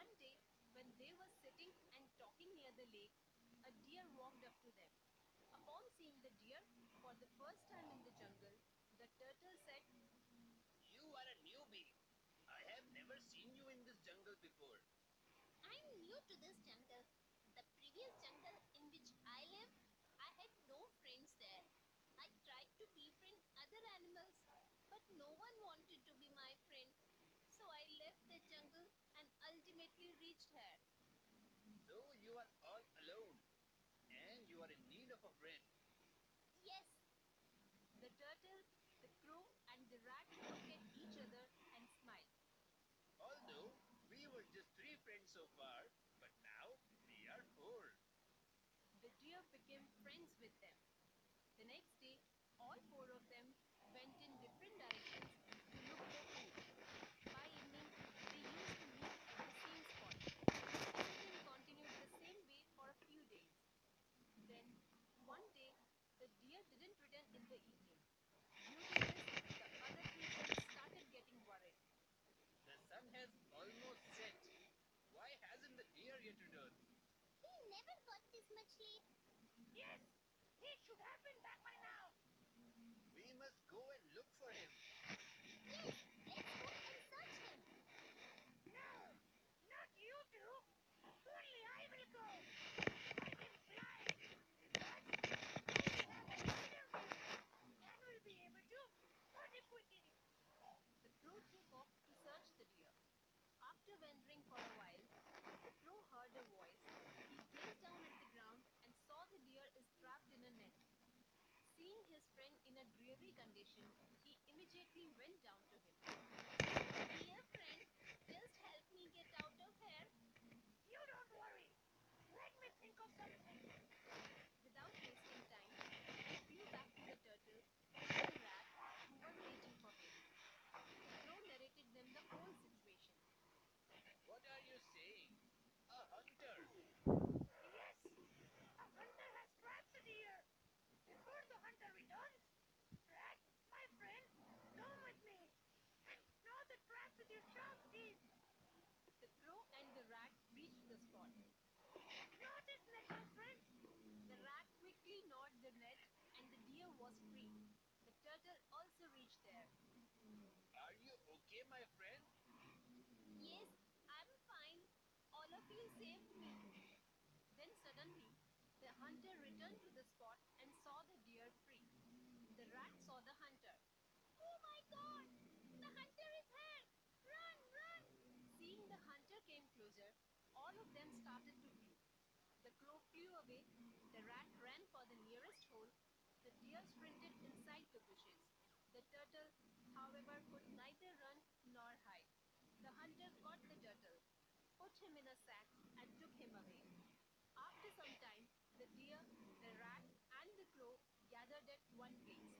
One day, when they were sitting and talking near the lake, a deer walked up to them. Upon seeing the deer for the first time in the jungle, the turtle said, You are a newbie. I have never seen you in this jungle before. I am new to this jungle. The previous jungle friends so far, but now we are four. The deer became friends with them. The next day, all four of them went in different directions to look for food. By evening, they used to meet at the same spot. Everything continued the same way for a few days. Then, one day, the deer didn't return in the evening. Due to this, the other three friends started getting worried. The sun has almost set. Why hasn't the deer yet returned? Never got this much sleep. Yes, he should have been back by now. We must go and look for him. Yes, let's go and search him. No, not you two. Only I will go. I can fly. But I have a better wing and will be able to put it quickly. The crow took off to search the deer. After wandering for a while, the crow heard a voice. He gazed down at the ground and saw the deer is trapped in a net. Seeing his friend in a dreary condition, he immediately went down to him. Dear friend, just help me get out of here. You don't worry. Let me think of something. Without wasting time, he flew back to the turtle and the rat who were waiting for him. Crow narrated them the whole situation. What are you saying? A hunter. Yes, a hunter has trapped the deer. Before the hunter returns, Rat, my friend, come with me and gnaw the trap with your sharp teeth. The crow and the rat reached the spot. Gnaw this net, my friend. The rat quickly gnawed the net and the deer was free. The turtle also reached there. Are you okay, my friend? Yes, I'm fine. All of you saved me. Then suddenly, the hunter returned to the spot and saw the deer free. The rat saw the hunter. Oh my god! The hunter is here! Run, run! Seeing the hunter came closer, all of them started to flee. The crow flew away, the rat ran for the nearest hole, the deer sprinted inside the bushes. The turtle, however, could neither run nor hide. The hunter caught the turtle, put him in a sack, and took him away. After some time, the deer, the rat, and the crow gathered at one place.